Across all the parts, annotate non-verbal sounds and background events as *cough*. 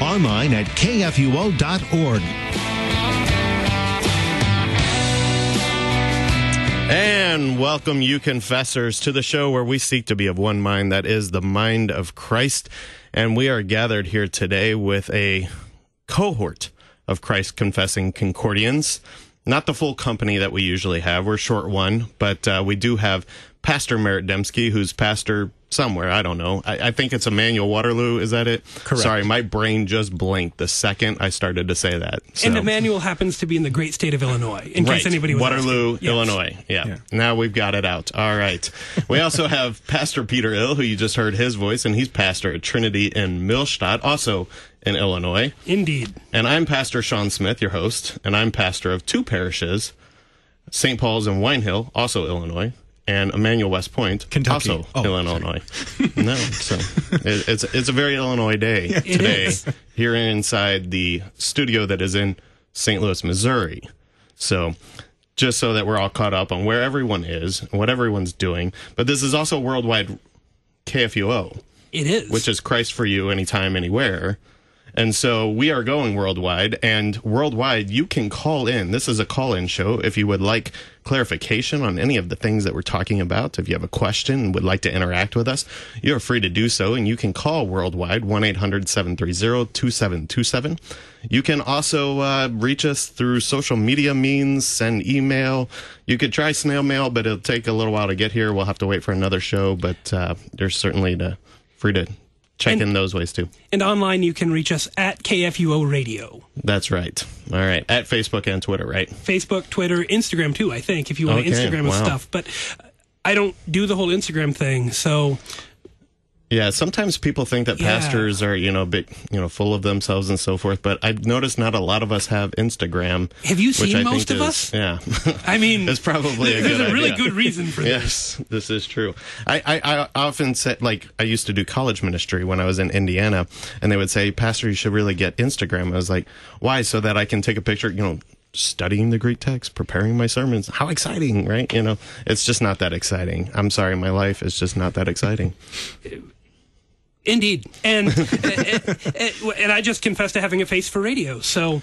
online at kfuo.org. And welcome, you confessors, to the show where we seek to be of one mind, that is the mind of Christ. And we are gathered here today with a cohort of Christ confessing Concordians. Not the full company that we usually have. We're short one, but uh, we do have Pastor Merritt Dembski, who's pastor somewhere. I don't know. I, I, think it's Emmanuel Waterloo. Is that it? Correct. Sorry, my brain just blinked the second I started to say that. So. And Emmanuel happens to be in the great state of Illinois, in right. case anybody was Waterloo, asking. Illinois. Yeah. yeah. Now we've got it out. All right. we also *laughs* have Pastor Peter Ill, who you just heard his voice, and he's pastor at Trinity in Millstadt, also in Illinois. Indeed. And I'm Pastor Sean Smith, your host, and I'm pastor of two parishes, St. Paul's and Wine Hill, also Illinois and Emmanuel West Point, Kentucky. also oh, Illinois. no, so it, it's it's a very Illinois day yeah, today here inside the studio that is in St. Louis, Missouri. So just so that we're all caught up on where everyone is and what everyone's doing, but this is also worldwide KFUO. It is, which is Christ for you, anytime, anywhere. And so we are going worldwide, and worldwide, you can call in. This is a call in show. If you would like clarification on any of the things that we're talking about, if you have a question and would like to interact with us, you're free to do so. And you can call worldwide 1 800 730 2727. You can also uh, reach us through social media means, send email. You could try snail mail, but it'll take a little while to get here. We'll have to wait for another show, but uh, there's certainly to, free to check and, in those ways too. And online, you can reach us at KFUO Radio. That's right. All right. At Facebook and Twitter, right? Facebook, Twitter, Instagram too, I think, if you want okay. to Instagram wow. stuff. But I don't do the whole Instagram thing. So yeah, sometimes people think that Yeah. pastors are, you know, big, you know, full of themselves and so forth. But I've noticed not a lot of us have Instagram. Have you seen most of is- us? Yeah, I mean, *laughs* it's probably a there's good a really idea. good reason for this. Yes, this is true. I, I, I often said, like, I used to do college ministry when I was in Indiana, and they would say, Pastor, you should really get Instagram. I was like, why? So that I can take a picture, you know, studying the Greek text, preparing my sermons. How exciting, right? You know, it's just not that exciting. I'm sorry, my life is just not that exciting. Indeed, and *laughs* eh, eh, eh, and I just confess to having a face for radio. So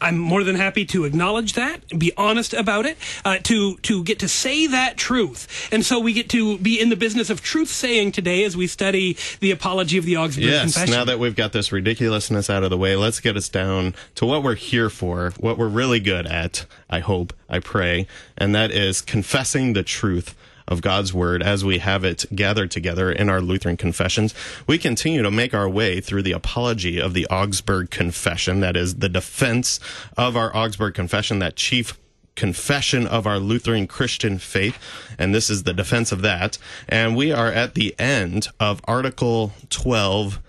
I'm more than happy to acknowledge that, be honest about it, uh, to to get to say that truth. And so we get to be in the business of truth saying today as we study the apology of the Augsburg Yes, Confession. now that we've got this ridiculousness out of the way, let's get us down to what we're here for, what we're really good at, I hope, I pray, and that is confessing the truth of God's word as we have it gathered together in our Lutheran confessions. We continue to make our way through the apology of the Augsburg Confession, that is the defense of our Augsburg Confession, that chief confession of our Lutheran Christian faith, and this is the defense of that. And we are at the end of Article 12.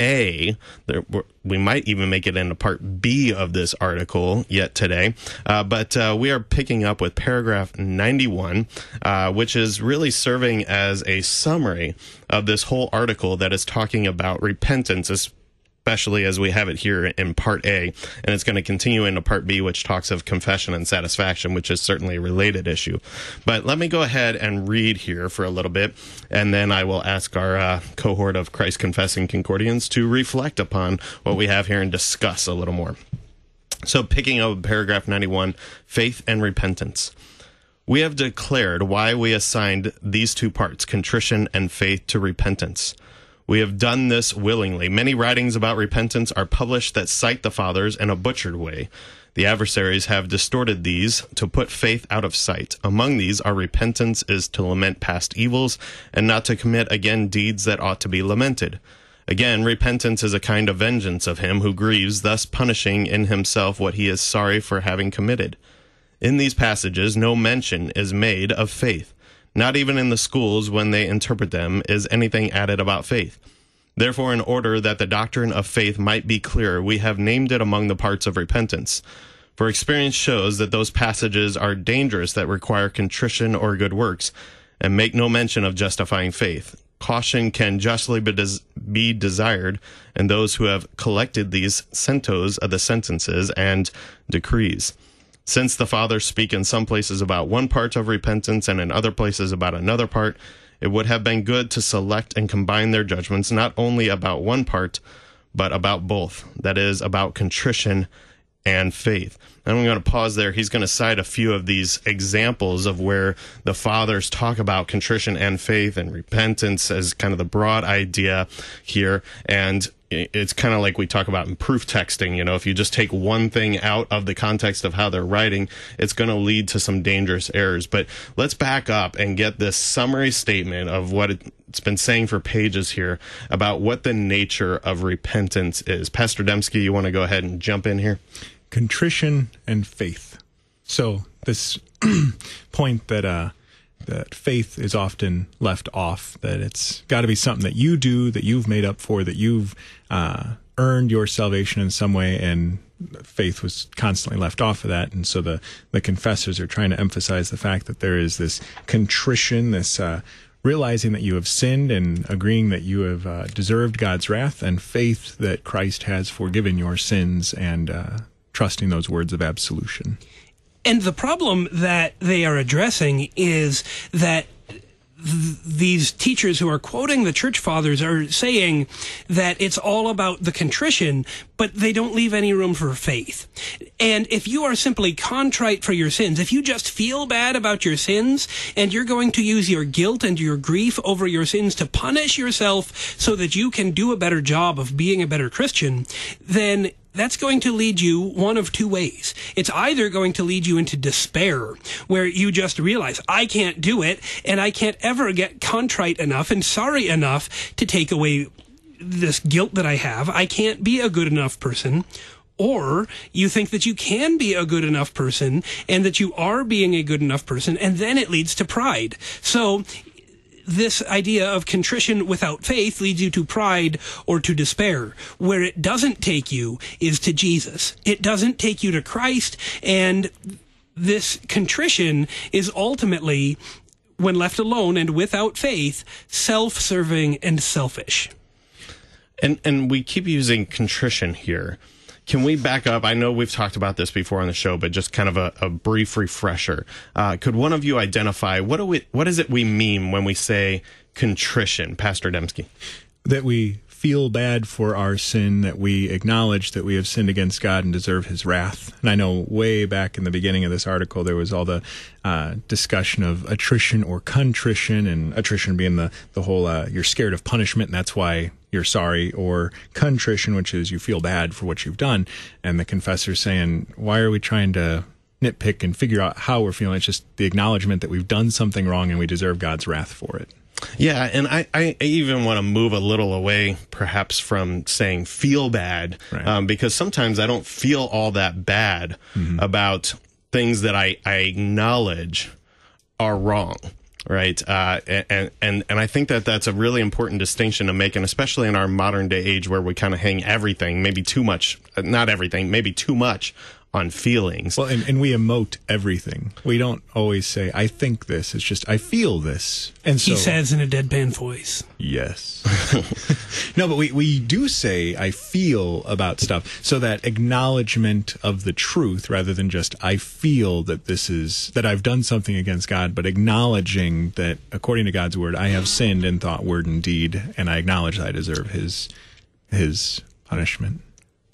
A. There, we might even make it into part B of this article yet today. Uh, but uh, we are picking up with paragraph 91, uh, which is really serving as a summary of this whole article that is talking about repentance, especially as we have it here in part A, and it's going to continue into part B, which talks of confession and satisfaction, which is certainly a related issue. But let me go ahead and read here for a little bit, and then I will ask our uh, cohort of Christ confessing Concordians to reflect upon what we have here and discuss a little more. So, picking up paragraph 91, faith and repentance. We have declared why we assigned these two parts, contrition and faith, to repentance. We have done this willingly. Many writings about repentance are published that cite the fathers in a butchered way. The adversaries have distorted these to put faith out of sight. Among these, our repentance is to lament past evils and not to commit again deeds that ought to be lamented. Again, repentance is a kind of vengeance of him who grieves, thus punishing in himself what he is sorry for having committed. In these passages, no mention is made of faith. Not even in the schools, when they interpret them, is anything added about faith. Therefore, in order that the doctrine of faith might be clear, we have named it among the parts of repentance. For experience shows that those passages are dangerous that require contrition or good works, and make no mention of justifying faith. Caution can justly be, des- be desired in those who have collected these centos of the sentences and decrees. Since the fathers speak in some places about one part of repentance and in other places about another part, it would have been good to select and combine their judgments not only about one part, but about both. That is, about contrition and faith. And I'm going to pause there. He's going to cite a few of these examples of where the fathers talk about contrition and faith and repentance as kind of the broad idea here. And it's kind of like we talk about in proof texting. You know, if you just take one thing out of the context of how they're writing, it's going to lead to some dangerous errors. But let's back up and get this summary statement of what it's been saying for pages here about what the nature of repentance is. Pastor Dembski, you want to go ahead and jump in here? Contrition and faith. So this *clears throat* point that uh, that faith is often left off, that it's got to be something that you do, that you've made up for, that you've uh, earned your salvation in some way, and faith was constantly left off of that. And so the, the confessors are trying to emphasize the fact that there is this contrition, this uh, realizing that you have sinned and agreeing that you have uh, deserved God's wrath, and faith that Christ has forgiven your sins and uh, trusting those words of absolution. And the problem that they are addressing is that th- these teachers who are quoting the church fathers are saying that it's all about the contrition, but they don't leave any room for faith. And if you are simply contrite for your sins, if you just feel bad about your sins and you're going to use your guilt and your grief over your sins to punish yourself so that you can do a better job of being a better Christian, then that's going to lead you one of two ways. It's either going to lead you into despair, where you just realize, I can't do it, and I can't ever get contrite enough and sorry enough to take away this guilt that I have. I can't be a good enough person. Or you think that you can be a good enough person and that you are being a good enough person, and then it leads to pride. So this idea of contrition without faith leads you to pride or to despair. Where it doesn't take you is to Jesus. It doesn't take you to Christ. And this contrition is ultimately, when left alone and without faith, self serving and selfish. And, and we keep using contrition here. Can we back up? I know we've talked about this before on the show, but just kind of a, a brief refresher. Uh, could one of you identify what do we, what is it we mean when we say contrition, Pastor Dembski? That we feel bad for our sin, that we acknowledge that we have sinned against God and deserve His wrath. And I know way back in the beginning of this article, there was all the uh, discussion of attrition or contrition, and attrition being the the whole uh, you're scared of punishment, and that's why you're sorry, or contrition, which is you feel bad for what you've done, and the confessor saying, why are we trying to nitpick and figure out how we're feeling? It's just the acknowledgement that we've done something wrong and we deserve God's wrath for it. Yeah, and I, I even want to move a little away, perhaps, from saying feel bad, right. um, because sometimes I don't feel all that bad mm-hmm. about things that I, I acknowledge are wrong right uh, and and and I think that that's a really important distinction to make and especially in our modern day age where we kind of hang everything maybe too much not everything maybe too much on feelings. Well, and, and we emote everything. We don't always say, I think this. It's just, I feel this. And so, he says in a deadpan voice. Yes. *laughs* no, but we, we do say, I feel about stuff. So that acknowledgement of the truth rather than just, I feel that this is, that I've done something against God, but acknowledging that according to God's word, I have sinned in thought, word, and deed, and I acknowledge that I deserve his, his punishment.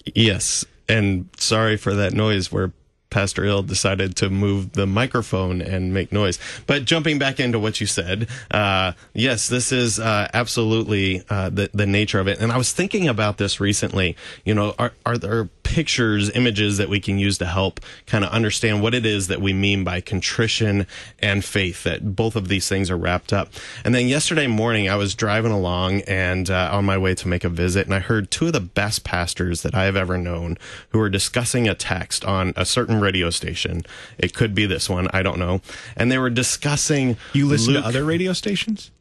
Yes and sorry for that noise where Pastor Ill decided to move the microphone and make noise. But jumping back into what you said, uh, yes, this is uh, absolutely uh, the the nature of it. And I was thinking about this recently. You know, are are there pictures, images that we can use to help kind of understand what it is that we mean by contrition and faith, that both of these things are wrapped up. And then yesterday morning, I was driving along and uh, on my way to make a visit, and I heard two of the best pastors that I have ever known who were discussing a text on a certain radio station. It could be this one, I don't know. And they were discussing. You listen Luke. to other radio stations?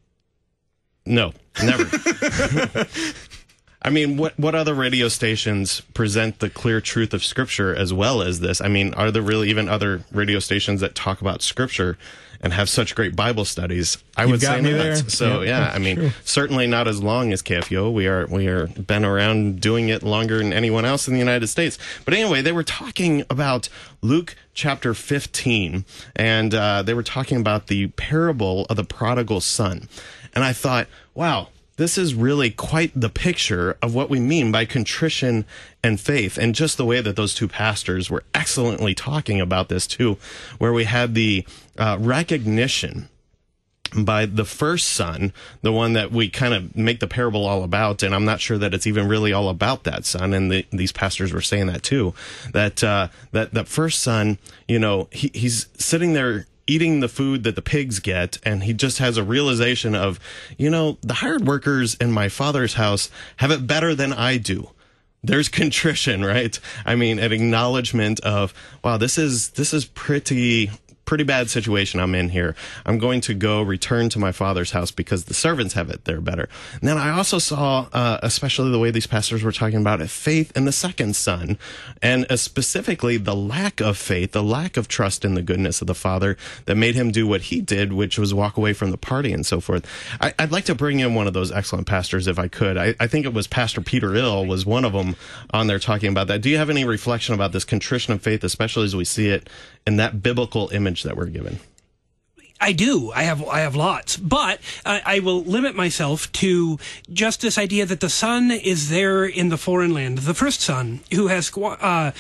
No, never. *laughs* I mean, what what other radio stations present the clear truth of Scripture as well as this? I mean, are there really even other radio stations that talk about Scripture and have such great Bible studies? I You've would say me not. there. So Yeah, yeah, I mean, true. certainly not as long as KFUO. We are we are been around doing it longer than anyone else in the United States. But anyway, they were talking about Luke chapter 15, and uh, they were talking about the parable of the prodigal son. And I thought, wow, this is really quite the picture of what we mean by contrition and faith, and just the way that those two pastors were excellently talking about this too, where we had the uh, recognition by the first son, the one that we kind of make the parable all about, and I'm not sure that it's even really all about that son. And the, these pastors were saying that too, that uh, that that first son, you know, he, he's sitting there eating the food that the pigs get, and he just has a realization of, you know, the hired workers in my father's house have it better than I do there's *laughs* contrition, right? I mean, an acknowledgement of, wow, this is this is pretty pretty bad situation I'm in here. I'm going to go return to my father's house because the servants have it there better. And then I also saw, uh, especially the way these pastors were talking about it, faith in the second son, and uh, specifically the lack of faith, the lack of trust in the goodness of the father that made him do what he did, which was walk away from the party and so forth. I, I'd like to bring in one of those excellent pastors if I could. I, I think it was Pastor Peter Ill was one of them on there talking about that. Do you have any reflection about this contrition of faith, especially as we see it in that biblical image that we're given? I do. I have I have lots, but uh, I will limit myself to just this idea that the son is there in the foreign land. The first son who has squ- uh,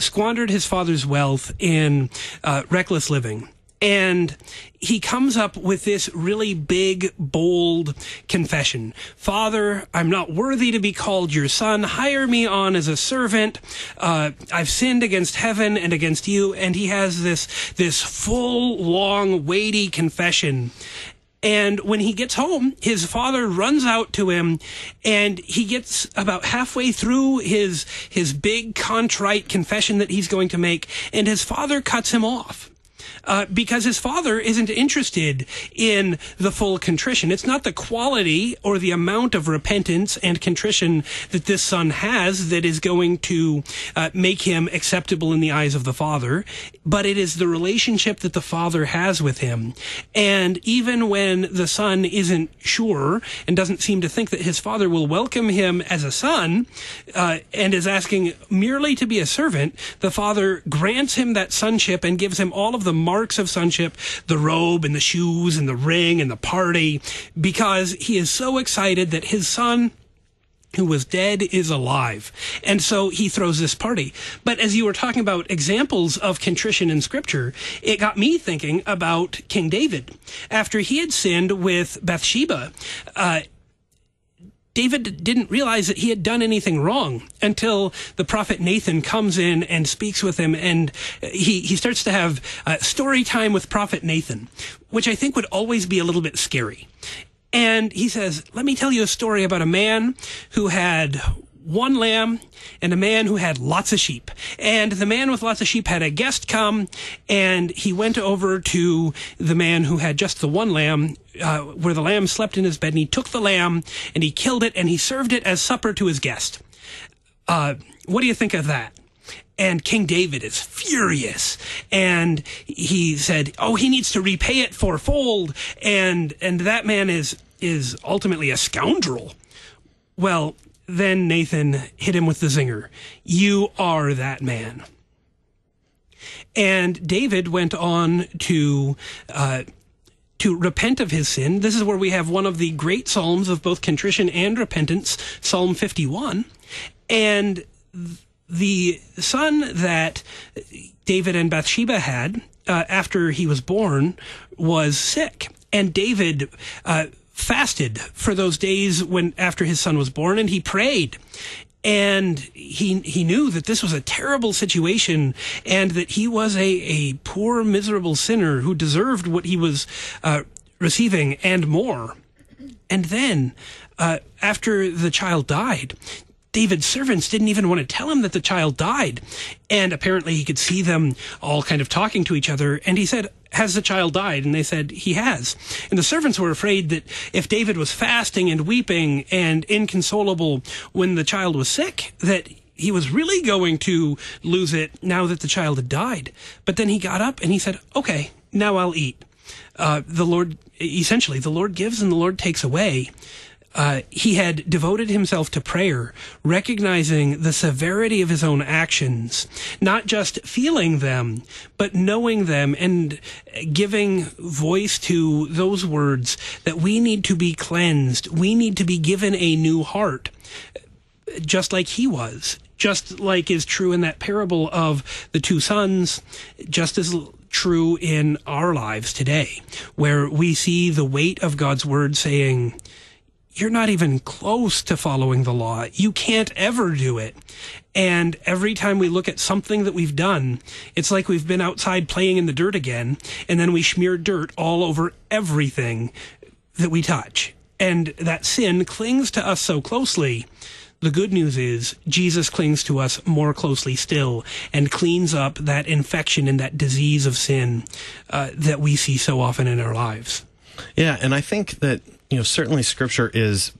squandered his father's wealth in uh, reckless living. And he comes up with this really big, bold confession. Father, I'm not worthy to be called your son. Hire me on as a servant. Uh, I've sinned against heaven and against you. And he has this, this full, long, weighty confession. And when he gets home, his father runs out to him and he gets about halfway through his, his big contrite confession that he's going to make. And his father cuts him off uh, because his father isn't interested in the full contrition. It's not the quality or the amount of repentance and contrition that this son has that is going to uh, make him acceptable in the eyes of the father, but it is the relationship that the father has with him. And even when the son isn't sure and doesn't seem to think that his father will welcome him as a son uh, and is asking merely to be a servant, the father grants him that sonship and gives him all of the marks of sonship, the robe and the shoes and the ring and the party, because he is so excited that his son who was dead is alive. And so he throws this party. But as you were talking about examples of contrition in scripture, it got me thinking about King David. After he had sinned with Bathsheba, uh, David didn't realize that he had done anything wrong until the prophet Nathan comes in and speaks with him, and he, he starts to have uh, story time with prophet Nathan, which I think would always be a little bit scary. And he says, Let me tell you a story about a man who had one lamb and a man who had lots of sheep. And the man with lots of sheep had a guest come and he went over to the man who had just the one lamb uh, where the lamb slept in his bed and he took the lamb and he killed it and he served it as supper to his guest. Uh, what do you think of that? And King David is furious. And he said, Oh, he needs to repay it fourfold. And, and that man is, is ultimately a scoundrel. Well, then Nathan hit him with the zinger. You are that man. And David went on to, uh, to repent of his sin. This is where we have one of the great psalms of both contrition and repentance, Psalm 51. And the son that David and Bathsheba had uh, after he was born was sick. And David uh, fasted for those days when after his son was born and he prayed and he he knew that this was a terrible situation and that he was a, a poor miserable sinner who deserved what he was uh, receiving and more and then uh, after the child died David's servants didn't even want to tell him that the child died. And apparently he could see them all kind of talking to each other. And he said, has the child died? And they said, he has. And the servants were afraid that if David was fasting and weeping and inconsolable when the child was sick, that he was really going to lose it now that the child had died. But then he got up and he said, okay, now I'll eat. Uh, the Lord, essentially, the Lord gives and the Lord takes away. Uh, he had devoted himself to prayer, recognizing the severity of his own actions, not just feeling them, but knowing them and giving voice to those words that we need to be cleansed. We need to be given a new heart, just like he was, just like is true in that parable of the two sons, just as true in our lives today, where we see the weight of God's word saying, you're not even close to following the law. You can't ever do it. And every time we look at something that we've done, it's like we've been outside playing in the dirt again, and then we smear dirt all over everything that we touch. And that sin clings to us so closely. The good news is Jesus clings to us more closely still and cleans up that infection and that disease of sin uh, that we see so often in our lives. Yeah, and I think that you know, certainly scripture is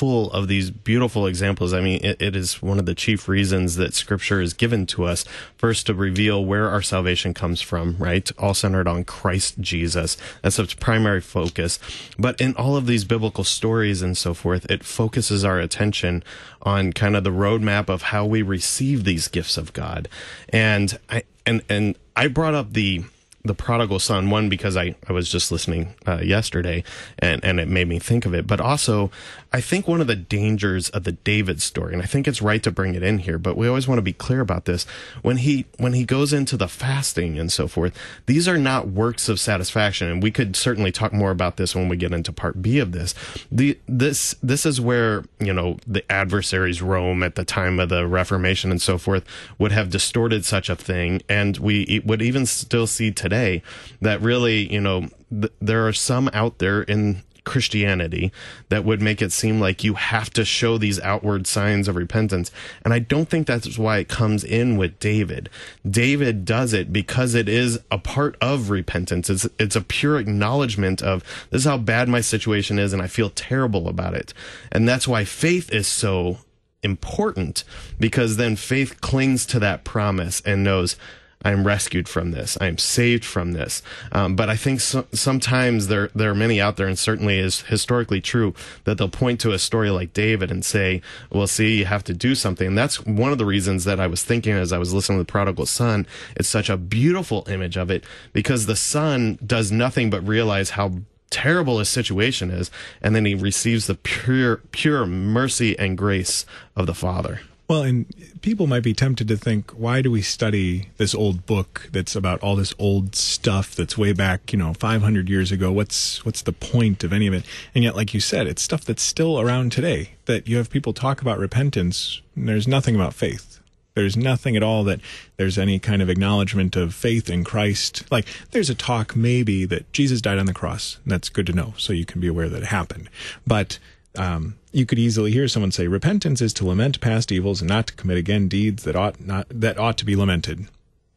full of these beautiful examples. I mean, it, it is one of the chief reasons that scripture is given to us first to reveal where our salvation comes from, right? All centered on Christ Jesus. That's its primary focus. But in all of these biblical stories and so forth, it focuses our attention on kind of the roadmap of how we receive these gifts of God. And I, and, and I brought up the, the prodigal son one because i, I was just listening uh, yesterday and, and it made me think of it. But also i think one of the dangers of the david story and i think it's right to bring it in here but we always want to be clear about this. When he when he goes into the fasting and so forth these are not works of satisfaction and we could certainly talk more about this when we get into part b of this. The this this is where you know the adversaries rome at the time of the reformation and so forth would have distorted such a thing and we would even still see today today that really, you know, th- there are some out there in Christianity that would make it seem like you have to show these outward signs of repentance. And I don't think that's why it comes in with David. David does it because it is a part of repentance. It's, it's a pure acknowledgement of this is how bad my situation is and I feel terrible about it. And that's why faith is so important because then faith clings to that promise and knows I'm rescued from this. I'm saved from this. Um, but I think so, sometimes there there are many out there, and certainly is historically true that they'll point to a story like David and say, "Well, see, you have to do something." And that's one of the reasons that I was thinking as I was listening to the prodigal son. It's such a beautiful image of it because the son does nothing but realize how terrible his situation is, and then he receives the pure pure mercy and grace of the Father. Well, and people might be tempted to think, why do we study this old book that's about all this old stuff that's way back, you know, 500 years ago? What's what's the point of any of it? And yet, like you said, it's stuff that's still around today. That you have people talk about repentance, and there's nothing about faith. There's nothing at all that there's any kind of acknowledgement of faith in Christ. Like there's a talk maybe that Jesus died on the cross. And that's good to know, so you can be aware that it happened. But um, you could easily hear someone say, "Repentance is to lament past evils and not to commit again deeds that ought not that ought to be lamented."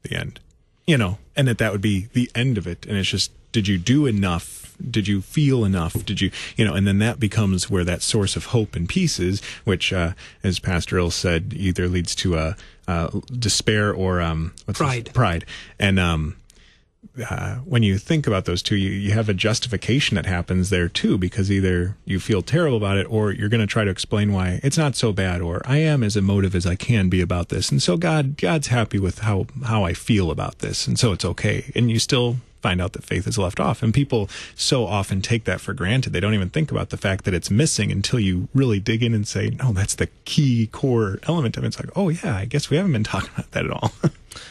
The end, you know, and that that would be the end of it. And it's just, did you do enough? Did you feel enough? Did you, you know, and then that becomes where that source of hope and peace is, which, uh, as Pastor Ill said, either leads to a, uh, despair or um, pride. This? Pride, and um, uh, when you think about those two, you, you have a justification that happens there too, because either you feel terrible about it or you're going to try to explain why it's not so bad, or I am as emotive as I can be about this. And so God, God's happy with how, how I feel about this. And so it's okay. And you still find out that faith is left off. And people so often take that for granted. They don't even think about the fact that it's missing until you really dig in and say, no, that's the key core element of it. It's like, oh yeah, I guess we haven't been talking *laughs* about that at all.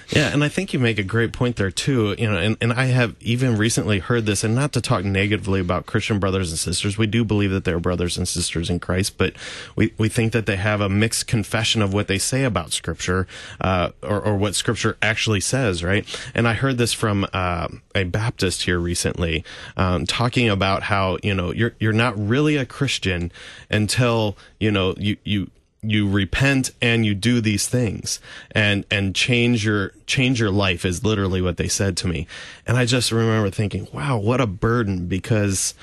Yeah, and I think you make a great point there too. You know, and, and I have even recently heard this, and not to talk negatively about Christian brothers and sisters. We do believe that they're brothers and sisters in Christ, but we, we think that they have a mixed confession of what they say about Scripture, uh, or, or what Scripture actually says, right? And I heard this from uh, a Baptist here recently, um, talking about how you know you're you're not really a Christian until you know you you you repent and you do these things and and change your change your life is literally what they said to me. And i just remember thinking wow what a burden because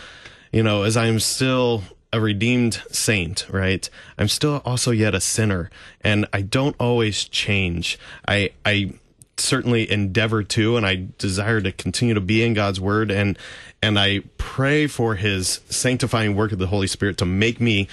you know as i'm still a redeemed saint right i'm still also yet a sinner and i don't always change. I i certainly endeavor to and I desire to continue to be in God's word and and I pray for his sanctifying work of the Holy Spirit to make me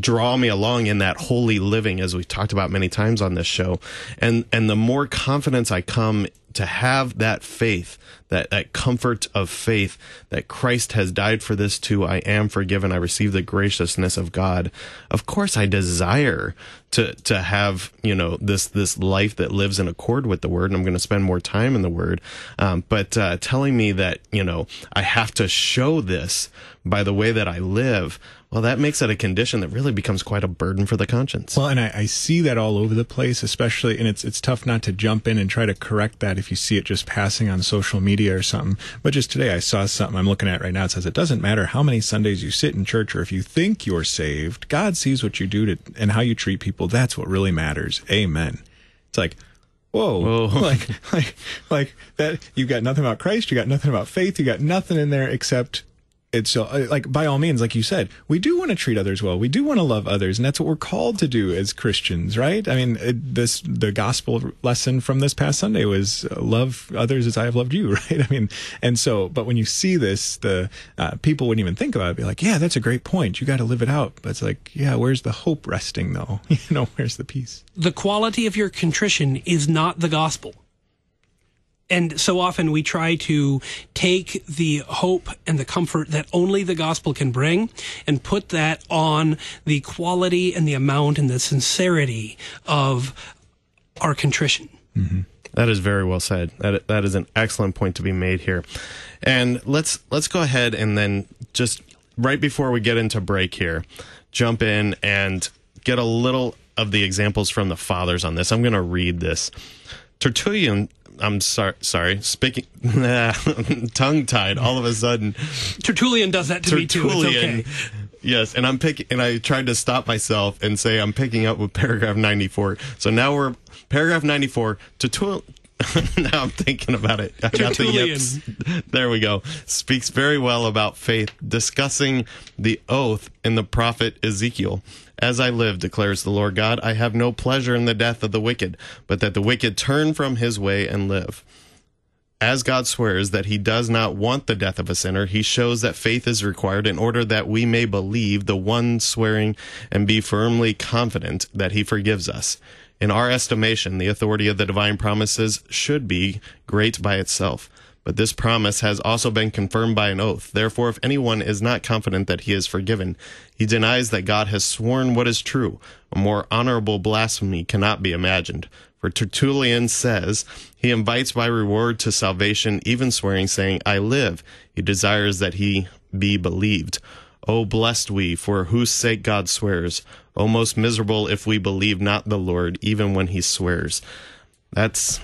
draw me along in that holy living as we've talked about many times on this show and and the more confidence I come to have that faith that, that comfort of faith that Christ has died for this too. I am forgiven. I receive the graciousness of God. Of course, I desire to, to have, you know, this, this life that lives in accord with the word. And I'm going to spend more time in the word. Um, but, uh, telling me that, you know, I have to show this by the way that I live, well, that makes it a condition that really becomes quite a burden for the conscience. Well, and I, I, see that all over the place, especially, and it's it's tough not to jump in and try to correct that if you see it just passing on social media or something. But just today, I saw something I'm looking at right now. It says it doesn't matter how many Sundays you sit in church or if you think you're saved, God sees what you do to and how you treat people. That's what really matters. Amen. It's like, whoa, whoa. *laughs* like like like that. You got nothing about Christ. You got nothing about faith. You got nothing in there except it's so uh, like by all means like you said we do want to treat others well. We do want to love others and that's what we're called to do as christians right? I mean it, this the gospel lesson from this past sunday was uh, love others as i have loved you *laughs* right? I mean and so but when you see this the uh, people wouldn't even think about it be like yeah that's a great point. You got to live it out. But it's like yeah where's the hope resting though? *laughs* You know where's the peace? The quality of your contrition is not the gospel and so often we try to take the hope and the comfort that only the gospel can bring and put that on the quality and the amount and the sincerity of our contrition. Mm-hmm. That is very well said. That that is an excellent point to be made here. And let's let's go ahead and then just right before we get into break here, jump in and get a little of the examples from the fathers on this. I'm going to read this. Tertullian I'm sorry, sorry, speaking *laughs* tongue tied all of a sudden. Tertullian does that to Tertullian, me too. It's Okay. Yes, and I'm picking, and I tried to stop myself and say I'm picking up with paragraph 94. So now we're paragraph 94. Tertullian. *laughs* now I'm thinking about it. I got the yips. *laughs* There we go. Speaks very well about faith, discussing the oath in the prophet Ezekiel. As I live, declares the Lord God, I have no pleasure in the death of the wicked, but that the wicked turn from his way and live. As God swears that he does not want the death of a sinner, he shows that faith is required in order that we may believe the one swearing and be firmly confident that he forgives us. In our estimation, the authority of the divine promises should be great by itself. But this promise has also been confirmed by an oath. Therefore, if anyone is not confident that he is forgiven, he denies that God has sworn what is true. A more honorable blasphemy cannot be imagined. For Tertullian says, he invites by reward to salvation, even swearing, saying, I live. He desires that he be believed. O blessed we, for whose sake God swears. O most miserable if we believe not the Lord, even when he swears. That's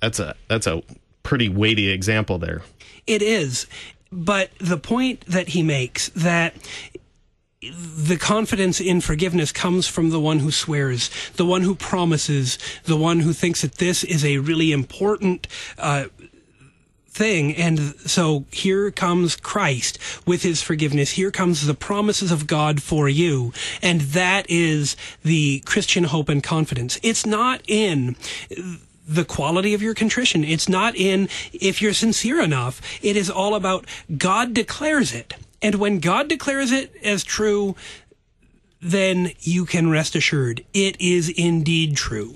that's a that's a pretty weighty example there. It is. But the point that he makes that the confidence in forgiveness comes from the one who swears, the one who promises, the one who thinks that this is a really important uh, thing. And so here comes Christ with his forgiveness. Here comes the promises of God for you. And that is the Christian hope and confidence. It's not in the quality of your contrition. It's not in if you're sincere enough. It is all about God declares it. And when God declares it as true, then you can rest assured it is indeed true.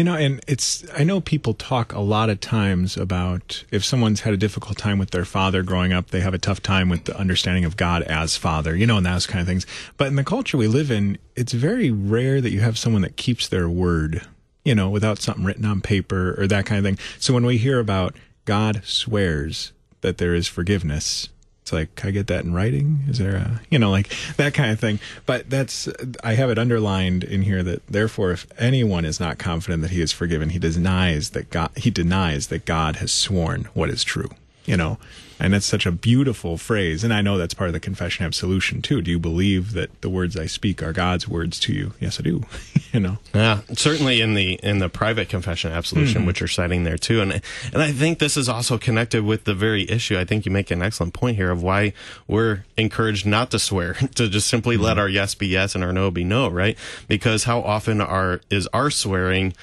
You know, and it's, I know people talk a lot of times about if someone's had a difficult time with their father growing up, they have a tough time with the understanding of God as father, you know, and those kind of things. But in the culture we live in, it's very rare that you have someone that keeps their word you know, without something written on paper or that kind of thing. So when we hear about God swears that there is forgiveness, it's like, can I get that in writing? Is there a, you know, like that kind of thing. But that's, I have it underlined in here that therefore, if anyone is not confident that he is forgiven, he denies that God, he denies that God has sworn what is true you know, and that's such a beautiful phrase. And I know that's part of the confession absolution too. Do you believe that the words I speak are God's words to you? Yes, I do. *laughs* you know. Yeah, certainly in the in the private confession absolution, mm-hmm. which you're citing there too, and and I think this is also connected with the very issue. I think you make an excellent point here of why we're encouraged not to swear, *laughs* to just simply mm-hmm. let our yes be yes and our no be no, right? Because how often are is our swearing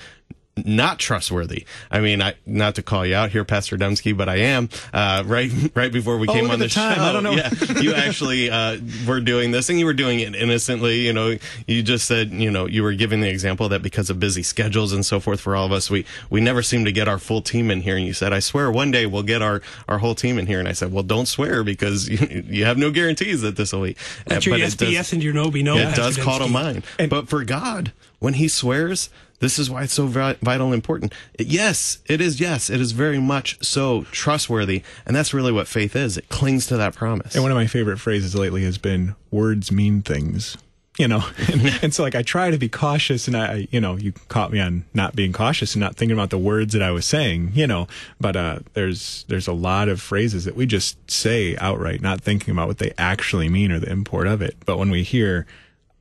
not trustworthy. I mean, I, not to call you out here, Pastor Dembski, but I am. Uh, right, *laughs* right before we oh, came on the, the show, I don't know. yeah, *laughs* you actually uh, were doing this, and you were doing it innocently. You know, you just said, you know, you were giving the example that because of busy schedules and so forth for all of us, we we never seem to get our full team in here. And you said, I swear, one day we'll get our our whole team in here. And I said, well, don't swear because you, *laughs* you have no guarantees that this will be. Let uh, your yes and your no be no. It does call to mind. And, but for God, when He swears this is why it's so vital and important. Yes, it is. Yes, it is very much so trustworthy. And that's really what faith is. It clings to that promise. And one of my favorite phrases lately has been words mean things. *laughs* You know, and, *laughs* and so like I try to be cautious, and I, you know, you caught me on not being cautious and not thinking about the words that I was saying, you know. But uh, there's there's a lot of phrases that we just say outright, not thinking about what they actually mean or the import of it. But when we hear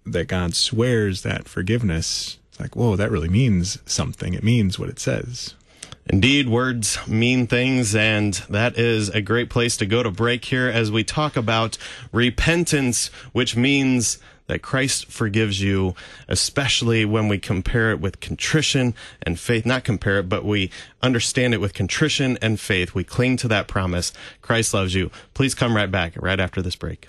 that God swears that forgiveness like, whoa, that really means something. It means what it says. Indeed, words mean things, and that is a great place to go to break here as we talk about repentance, which means that Christ forgives you, especially when we compare it with contrition and faith. Not compare it, but we understand it with contrition and faith. We cling to that promise. Christ loves you. Please come right back right after this break.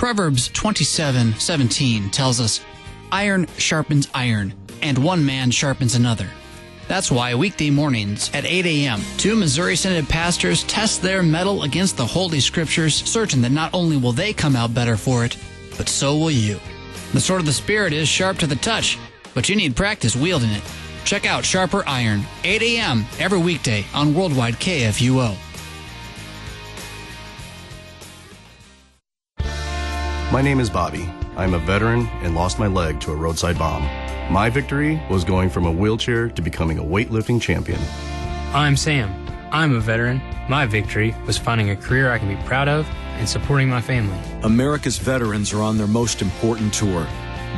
Proverbs 27:17 tells us, "Iron sharpens iron, and one man sharpens another." That's why weekday mornings at 8 a.m., two Missouri Synod pastors test their mettle against the Holy Scriptures, certain that not only will they come out better for it, but so will you. The sword of the Spirit is sharp to the touch, but you need practice wielding it. Check out Sharper Iron, 8 a.m. every weekday on Worldwide KFUO. My name is Bobby. I'm a veteran and lost my leg to a roadside bomb. My victory was going from a wheelchair to becoming a weightlifting champion. I'm Sam. I'm a veteran. My victory was finding a career I can be proud of and supporting my family. America's veterans are on their most important tour,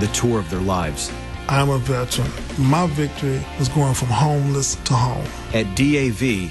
the tour of their lives. I'm a veteran. My victory was going from homeless to home. At DAV,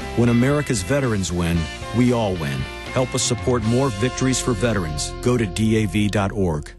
When America's veterans win, we all win. Help us support more victories for veterans. Go to DAV.org.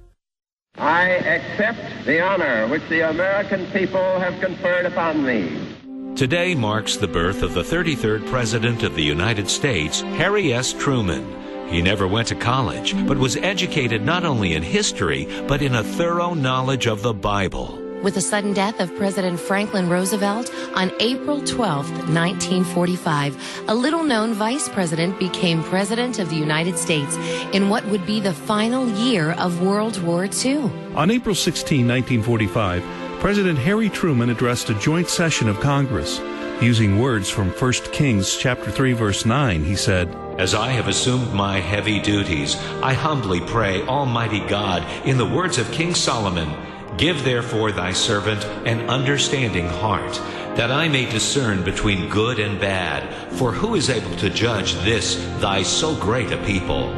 I accept the honor which the American people have conferred upon me. Today marks the birth of the 33rd President of the United States, Harry S. Truman. He never went to college, but was educated not only in history, but in a thorough knowledge of the Bible with the sudden death of President Franklin Roosevelt on April 12, 1945. A little known vice president became president of the United States in what would be the final year of World War II. On April 16, 1945, President Harry Truman addressed a joint session of Congress. Using words from 1 Kings chapter 3 verse 9, he said, As I have assumed my heavy duties, I humbly pray Almighty God in the words of King Solomon, Give therefore thy servant an understanding heart, that I may discern between good and bad. For who is able to judge this, thy so great a people?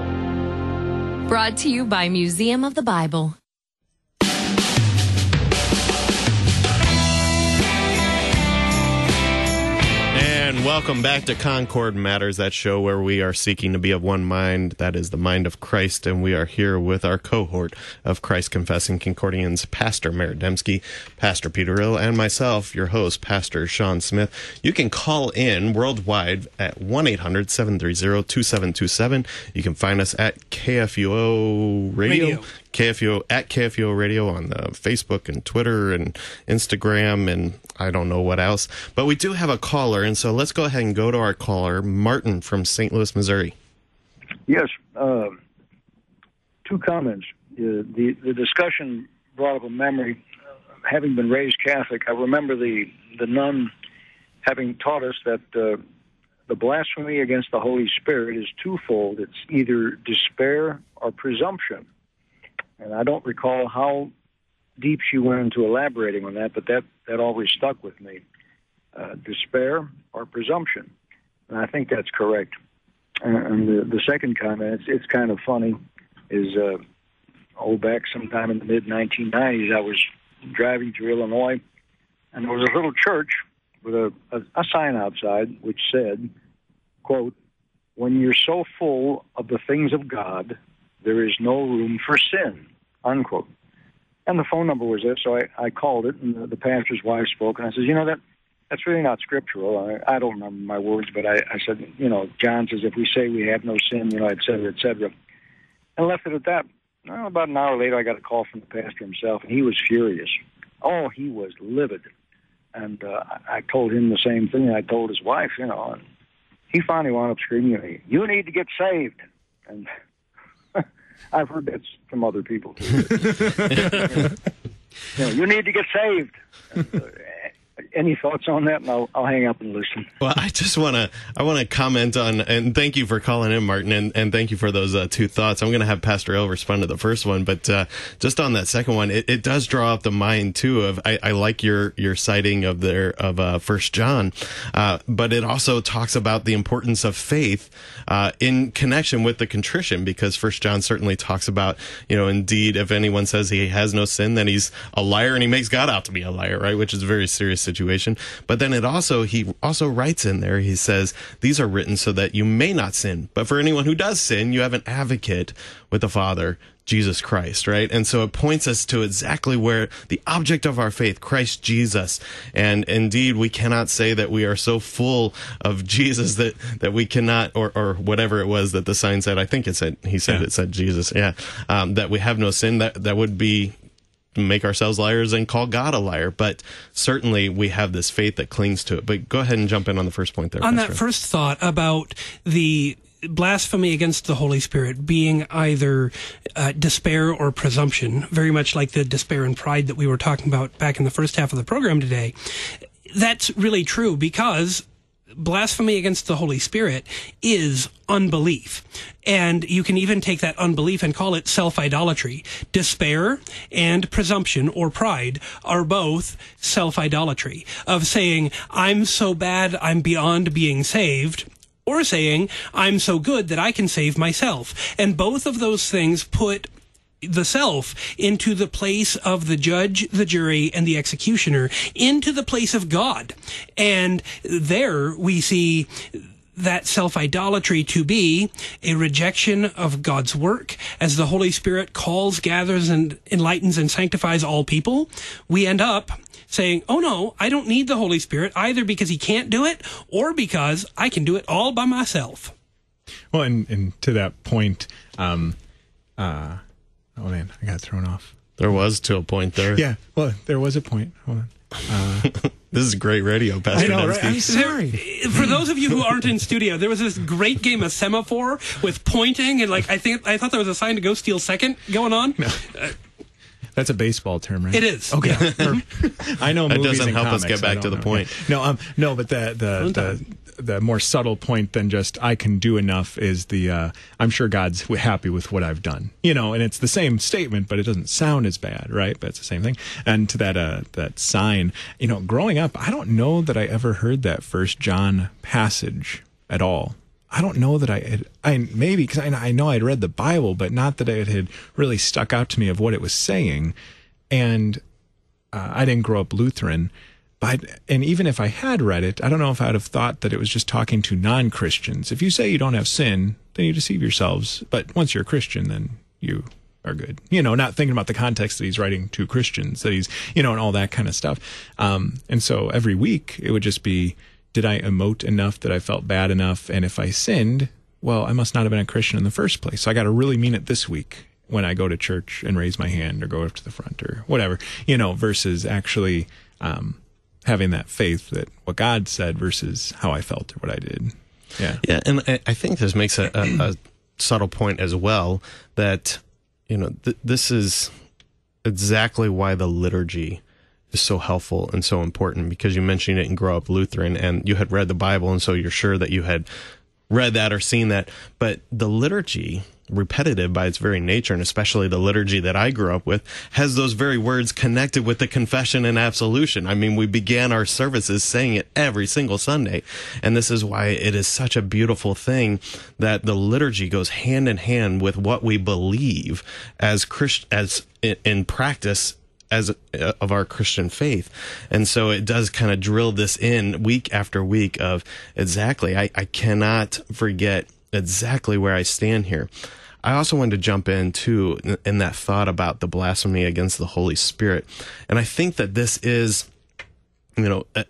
Brought to you by Museum of the Bible. And welcome back to Concord Matters, that show where we are seeking to be of one mind. That is the mind of Christ. And we are here with our cohort of Christ Confessing Concordians, Pastor Merritt Dembski, Pastor Peter Ill, and myself, your host, Pastor Sean Smith. You can call in worldwide at 1 800 730 2727. You can find us at KFUO Radio. Radio. KFUO at KFUO Radio on the Facebook and Twitter and Instagram and I don't know what else. But we do have a caller, and so let's go ahead and go to our caller, Martin from St. Louis, Missouri. Yes, uh, two comments. Uh, the the discussion brought up a memory. Having been raised Catholic, I remember the the nun having taught us that uh, the blasphemy against the Holy Spirit is twofold. It's either despair or presumption. And I don't recall how deep she went into elaborating on that, but that, that always stuck with me. Uh, despair or presumption. And I think that's correct. And, the, the second comment, it's, it's kind of funny, is uh, oh, back sometime in the mid 1990s, I was driving through Illinois, and there was a little church with a, a, a sign outside which said, quote, when you're so full of the things of God, there is no room for sin, unquote. And the phone number was there, so I, I called it, and the, the pastor's wife spoke, and I said, you know, that that's really not scriptural. I, I don't remember my words, but I, I said, you know, John says, if we say we have no sin, you know, et cetera, et cetera. And left it at that. Well, about an hour later, I got a call from the pastor himself, and he was furious. Oh, he was livid. And uh, I told him the same thing I told his wife, you know, and he finally wound up screaming at me, you need to get saved. And I've heard that from other people too. *laughs* you, know, you need to get saved. Uh, any thoughts on that? And I'll, I'll hang up and listen. Well, I just want to I want to comment on and thank you for calling in, Martin, and, and thank you for those uh, two thoughts. I'm going to have Pastor L respond to the first one, but uh, just on that second one, it, it does draw up the mind too of I, I like your your citing of their of uh, First John, uh, but it also talks about the importance of faith uh, in connection with the contrition because First John certainly talks about you know indeed if anyone says he has no sin, then he's a liar and he makes God out to be a liar, right? Which is very serious situation. But then it also he also writes in there he says these are written so that you may not sin, but for anyone who does sin, you have an advocate with the Father. Jesus Christ, right? And so it points us to exactly where the object of our faith, Christ Jesus. And indeed, we cannot say that we are so full of Jesus that, that we cannot, or, or whatever it was that the sign said. I think it said, he said it said Jesus. Yeah. Um, that we have no sin. That, that would be make ourselves liars and call God a liar. But certainly we have this faith that clings to it. But go ahead and jump in on the first point there. on Pastor. that first thought about the blasphemy against the Holy Spirit being either uh, despair or presumption, very much like the despair and pride that we were talking about back in the first half of the program today. That's really true because blasphemy against the Holy Spirit is unbelief. And you can even take that unbelief and call it self idolatry. Despair and presumption or pride are both self idolatry of saying, I'm so bad, I'm beyond being saved or saying, I'm so good that I can save myself. And both of those things put the self into the place of the judge, the jury, and the executioner, into the place of God. And there we see that self idolatry to be a rejection of God's work. As the Holy Spirit calls, gathers, and enlightens and sanctifies all people, we end up saying, Oh no, I don't need the Holy Spirit either because he can't do it or because I can do it all by myself. Well, and, and to that point, um, uh, oh man, I got thrown off. There was to a point there. Yeah, well, there was a point. Hold on. Uh, *laughs* this is great radio, Pastor. I know, right? I'm sorry. For those of you who aren't in studio, there was this great game of semaphore with pointing and like I think I thought there was a sign to go steal second going on. No. Uh, That's a baseball term, right? It is. Okay. Yeah. *laughs* I know. That movies doesn't and help us comics, get I back to don't the know. point. Yeah. No, um, no, but the the, the more subtle point than just I can do enough is the uh, I'm sure God's happy with what I've done. You know, and it's the same statement, but it doesn't sound as bad, right? But it's the same thing. And to that uh, that sign, you know, growing up, I don't know that I ever heard that First John passage at all. I don't know that I had, I maybe because I, I know I'd read the Bible, but not that it had really stuck out to me of what it was saying. And uh, I didn't grow up Lutheran, but and even if I had read it, I don't know if I'd have thought that it was just talking to non Christians. If you say you don't have sin, then you deceive yourselves. But once you're a Christian, then you are good. You know, not thinking about the context that he's writing to Christians, that he's, you know, and all that kind of stuff. Um, and so every week it would just be, did I emote enough that I felt bad enough? And if I sinned, well, I must not have been a Christian in the first place. So I got to really mean it this week when I go to church and raise my hand or go up to the front or whatever, you know, versus actually um, having that faith that what God said versus how I felt or what I did. Yeah. Yeah. And I think this makes a, a, a subtle point as well that you know, th- this is exactly why the liturgy is so helpful and so important because you mentioned it and grow up Lutheran and you had read the Bible and so you're sure that you had read that or seen that. But the liturgy repetitive by its very nature, and especially the liturgy that I grew up with, has those very words connected with the confession and absolution. I mean, we began our services saying it every single Sunday. And this is why it is such a beautiful thing that the liturgy goes hand in hand with what we believe as Christ, as in practice as uh, of our Christian faith. And so it does kind of drill this in week after week of exactly, I, I cannot forget exactly where I stand here. I also wanted to jump in too in that thought about the blasphemy against the Holy Spirit. And I think that this is, you know, a,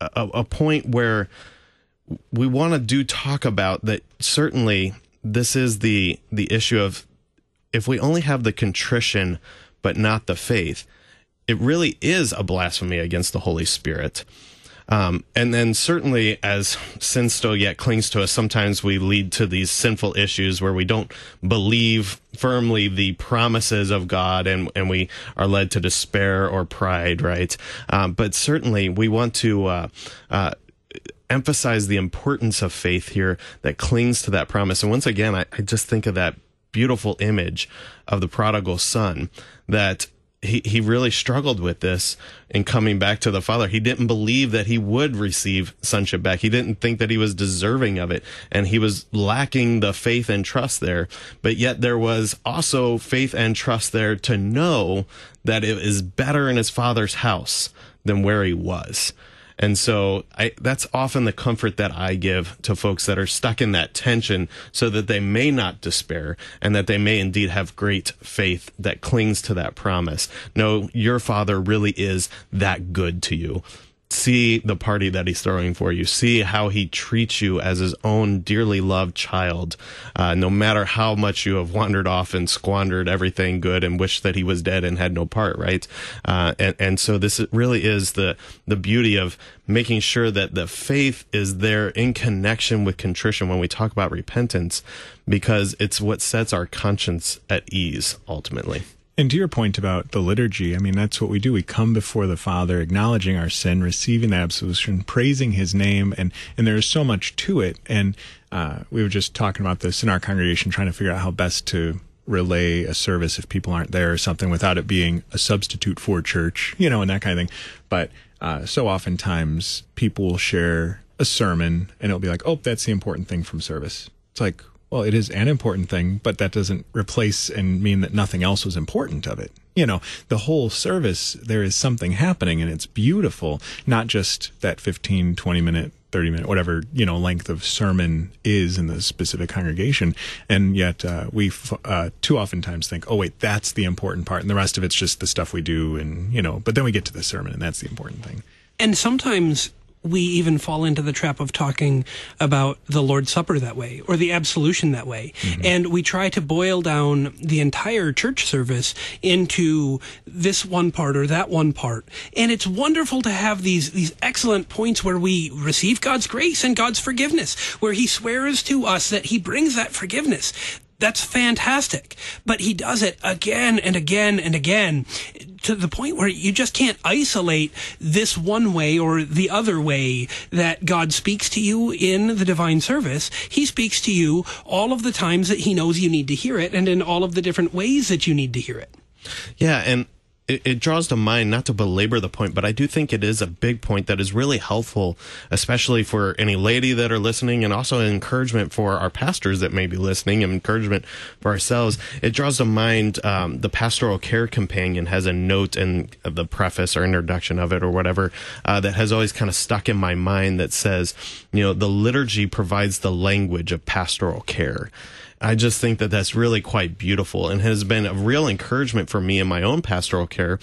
a, a point where we want to do talk about that certainly this is the the issue of if we only have the contrition but not the faith it really is a blasphemy against the holy spirit um, and then certainly as sin still yet clings to us, sometimes we lead to these sinful issues where we don't believe firmly the promises of God and, and we are led to despair or pride, right? Um, but certainly we want to, uh, uh, emphasize the importance of faith here that clings to that promise. And once again, I, I just think of that beautiful image of the prodigal son that he, he really struggled with this in coming back to the father. He didn't believe that he would receive sonship back. He didn't think that he was deserving of it. And he was lacking the faith and trust there. But yet there was also faith and trust there to know that it is better in his father's house than where he was. And so I, that's often the comfort that I give to folks that are stuck in that tension so that they may not despair and that they may indeed have great faith that clings to that promise. No, your father really is that good to you see the party that he's throwing for you. See how he treats you as his own dearly loved child, uh, no matter how much you have wandered off and squandered everything good and wished that he was dead and had no part, right? Uh, and, and so this really is the, the beauty of making sure that the faith is there in connection with contrition when we talk about repentance, because it's what sets our conscience at ease ultimately. And to your point about the liturgy, I mean, that's what we do. We come before the Father, acknowledging our sin, receiving the absolution, praising His name, and and there is so much to it. And uh, we were just talking about this in our congregation, trying to figure out how best to relay a service if people aren't there or something without it being a substitute for church, you know, and that kind of thing. But uh, so oftentimes people will share a sermon and it'll be like, oh, that's the important thing from service. It's like, well, it is an important thing, but that doesn't replace and mean that nothing else was important of it. You know, the whole service, there is something happening and it's beautiful, not just that 15, 20 minute, 30 minute, whatever, you know, length of sermon is in the specific congregation. And yet, uh, we uh, too oftentimes think, oh, wait, that's the important part. And the rest of it's just the stuff we do. And, you know, but then we get to the sermon and that's the important thing. And sometimes we even fall into the trap of talking about the Lord's Supper that way or the absolution that way. Mm-hmm. And we try to boil down the entire church service into this one part or that one part. And it's wonderful to have these, these excellent points where we receive God's grace and God's forgiveness, where He swears to us that He brings that forgiveness. That's fantastic. But He does it again and again and again to the point where you just can't isolate this one way or the other way that God speaks to you in the divine service. He speaks to you all of the times that he knows you need to hear it and in all of the different ways that you need to hear it. Yeah, and it, it, draws to mind, not to belabor the point, but I do think it is a big point that is really helpful, especially for any lady that are listening and also encouragement for our pastors that may be listening and encouragement for ourselves. It draws to mind um, the Pastoral Care Companion has a note in the preface or introduction of it or whatever uh, that has always kind of stuck in my mind that says, you know, the liturgy provides the language of pastoral care. I just think that that's really quite beautiful and has been a real encouragement for me in my own pastoral care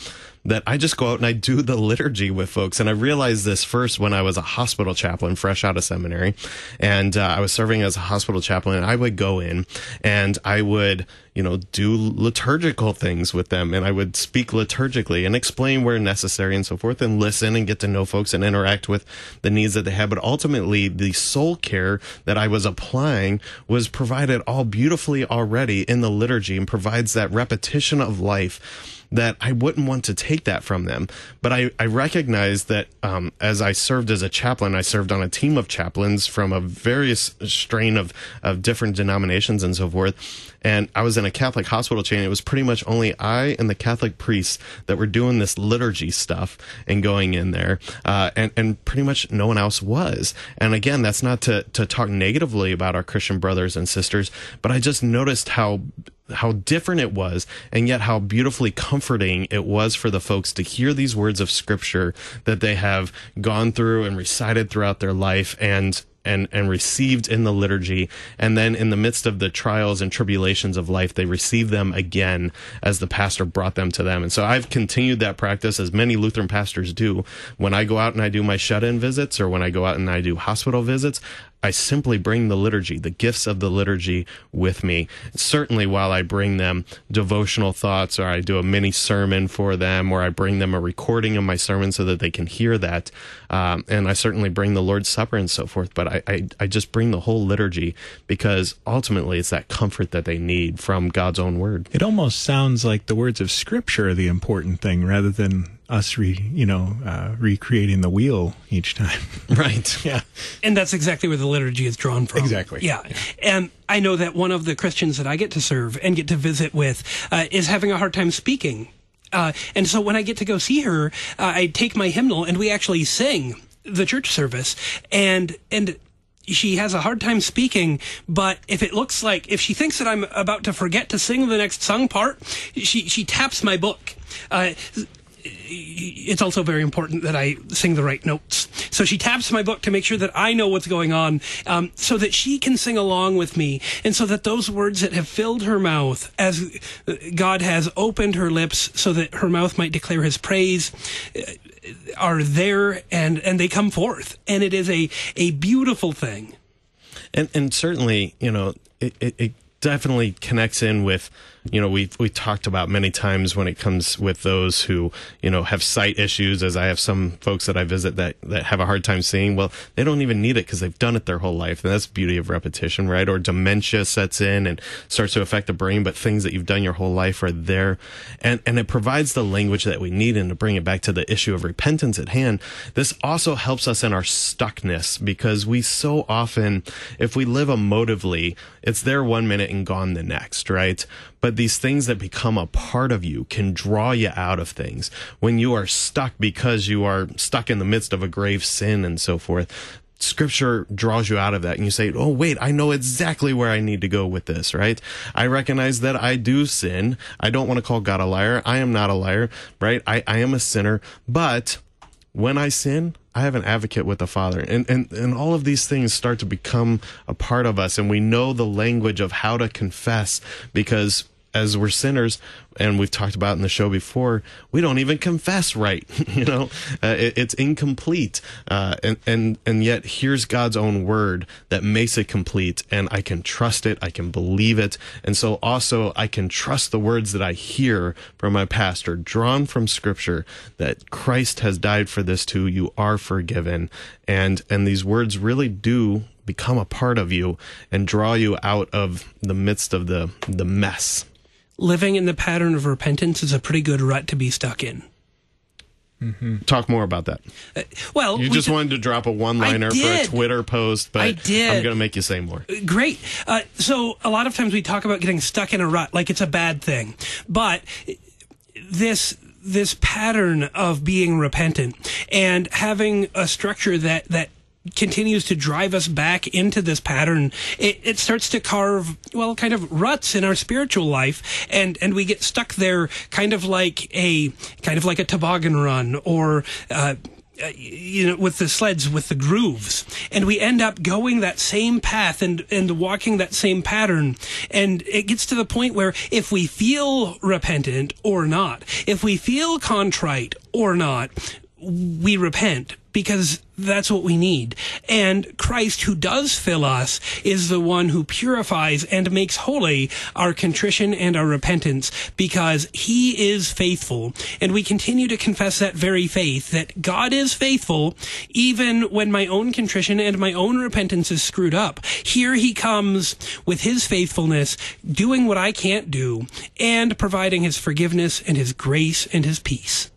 that I just go out and I do the liturgy with folks. And I realized this first when I was a hospital chaplain, fresh out of seminary. And uh, I was serving as a hospital chaplain I would go in and I would, you know, do liturgical things with them and I would speak liturgically and explain where necessary and so forth and listen and get to know folks and interact with the needs that they had. But ultimately, the soul care that I was applying was provided all beautifully already in the liturgy and provides that repetition of life that I wouldn't want to take that from them. But I, I recognize that um, as I served as a chaplain, I served on a team of chaplains from a various strain of, of different denominations and so forth. And I was in a Catholic hospital chain. It was pretty much only I and the Catholic priests that were doing this liturgy stuff and going in there. Uh, and, and pretty much no one else was. And again, that's not to, to talk negatively about our Christian brothers and sisters, but I just noticed how how different it was and yet how beautifully comforting it was for the folks to hear these words of scripture that they have gone through and recited throughout their life and and and received in the liturgy. And then in the midst of the trials and tribulations of life they receive them again as the pastor brought them to them. And so I've continued that practice as many Lutheran pastors do. When I go out and I do my shut-in visits or when I go out and I do hospital visits I simply bring the liturgy, the gifts of the liturgy with me. Certainly while I bring them devotional thoughts or I do a mini sermon for them or I bring them a recording of my sermon so that they can hear that. Um, and I certainly bring the Lord's Supper and so forth, but I, I, I just bring the whole liturgy because ultimately it's that comfort that they need from God's own word. It almost sounds like the words of scripture are the important thing rather than us re you know uh, recreating the wheel each time. *laughs* *laughs* Right. Yeah. And that's exactly where the liturgy is drawn from. Exactly. Yeah. yeah. and i know that one of the christians that i get to serve and get to visit with uh, is having a hard time speaking. Uh, and so when i get to go see her uh, i take my hymnal and we actually sing the church service. And and she has a hard time speaking, but if it looks like if she thinks that I'm about to forget to sing the next sung part, she she taps my book. Uh, it's also very important that I sing the right notes. So she taps my book to make sure that I know what's going on, um, so that she can sing along with me, and so that those words that have filled her mouth, as God has opened her lips, so that her mouth might declare His praise, uh, are there and and they come forth, and it is a a beautiful thing. And and certainly, you know, it, it, it definitely connects in with you know, we we talked about many times when it comes with those who you know have sight issues. As I have some folks that I visit that that have a hard time seeing. Well, they don't even need it because they've done it their whole life, and that's beauty of repetition, right? Or dementia sets in and starts to affect the brain, but things that you've done your whole life are there, and and it provides the language that we need. And to bring it back to the issue of repentance at hand, this also helps us in our stuckness because we so often, if we live emotively, it's there one minute and gone the next, right? But these things that become a part of you can draw you out of things. When you are stuck because you are stuck in the midst of a grave sin and so forth, scripture draws you out of that and you say, Oh, wait, I know exactly where I need to go with this, right? I recognize that I do sin. I don't want to call God a liar. I am not a liar, right? I, I am a sinner, but when I sin, I have an advocate with the Father. And, and, and all of these things start to become a part of us. And we know the language of how to confess because as we're sinners, and we've talked about in the show before, we don't even confess right. *laughs* you know, uh, it, it's incomplete, uh, and and and yet here's God's own word that makes it complete, and I can trust it, I can believe it, and so also I can trust the words that I hear from my pastor, drawn from Scripture, that Christ has died for this too. You are forgiven, and and these words really do become a part of you and draw you out of the midst of the the mess living in the pattern of repentance is a pretty good rut to be stuck in. Mm-hmm. Talk more about that. Uh, well, You we just d- wanted to drop a one-liner for a. Twitter post, but I did. I'm going to make you say more. Uh, great. Uh, so a lot of times we talk about getting stuck in a rut like it's a bad thing, but this this pattern of being repentant and having a structure that that continues to drive us back into this pattern it, it starts to carve well kind of ruts in our spiritual life and and we get stuck there kind of like a kind of like a toboggan run or uh, uh, you know, with the sleds, with the grooves, and we end up going that same path and and walking that same pattern, and it gets to the point where if we feel repentant or not, if we feel contrite or not, we repent because that's what we need. And Christ, who does fill us, is the one who purifies and makes holy our contrition and our repentance because he is faithful. And we continue to confess that very faith that God is faithful even when my own contrition and my own repentance is screwed up. Here he comes with his faithfulness, doing what I can't do and providing his forgiveness and his grace and his peace.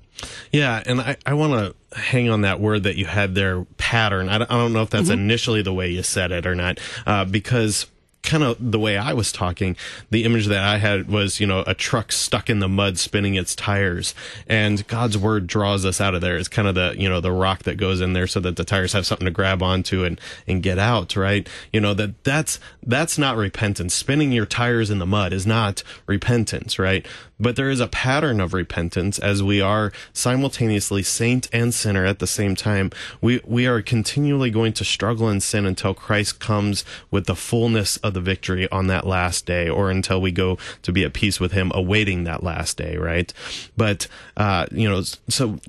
Yeah, and I, I want to hang on that word that you had there, pattern. I don't, I don't know if that's initially the way you said it or not, uh, because kind of the way I was talking, the image that I had was, you know, a truck stuck in the mud spinning its tires. And God's word draws us out of there. It's kind of the, you know, the rock that goes in there so that the tires have something to grab onto and, and get out, right? You know, that that's, that's not repentance. Spinning your tires in the mud is not repentance, right? But there is a pattern of repentance as we are simultaneously saint and sinner at the same time. We, we are continually going to struggle in sin until Christ comes with the fullness of the victory on that last day or until we go to be at peace with him awaiting that last day, right? But, uh, you know, so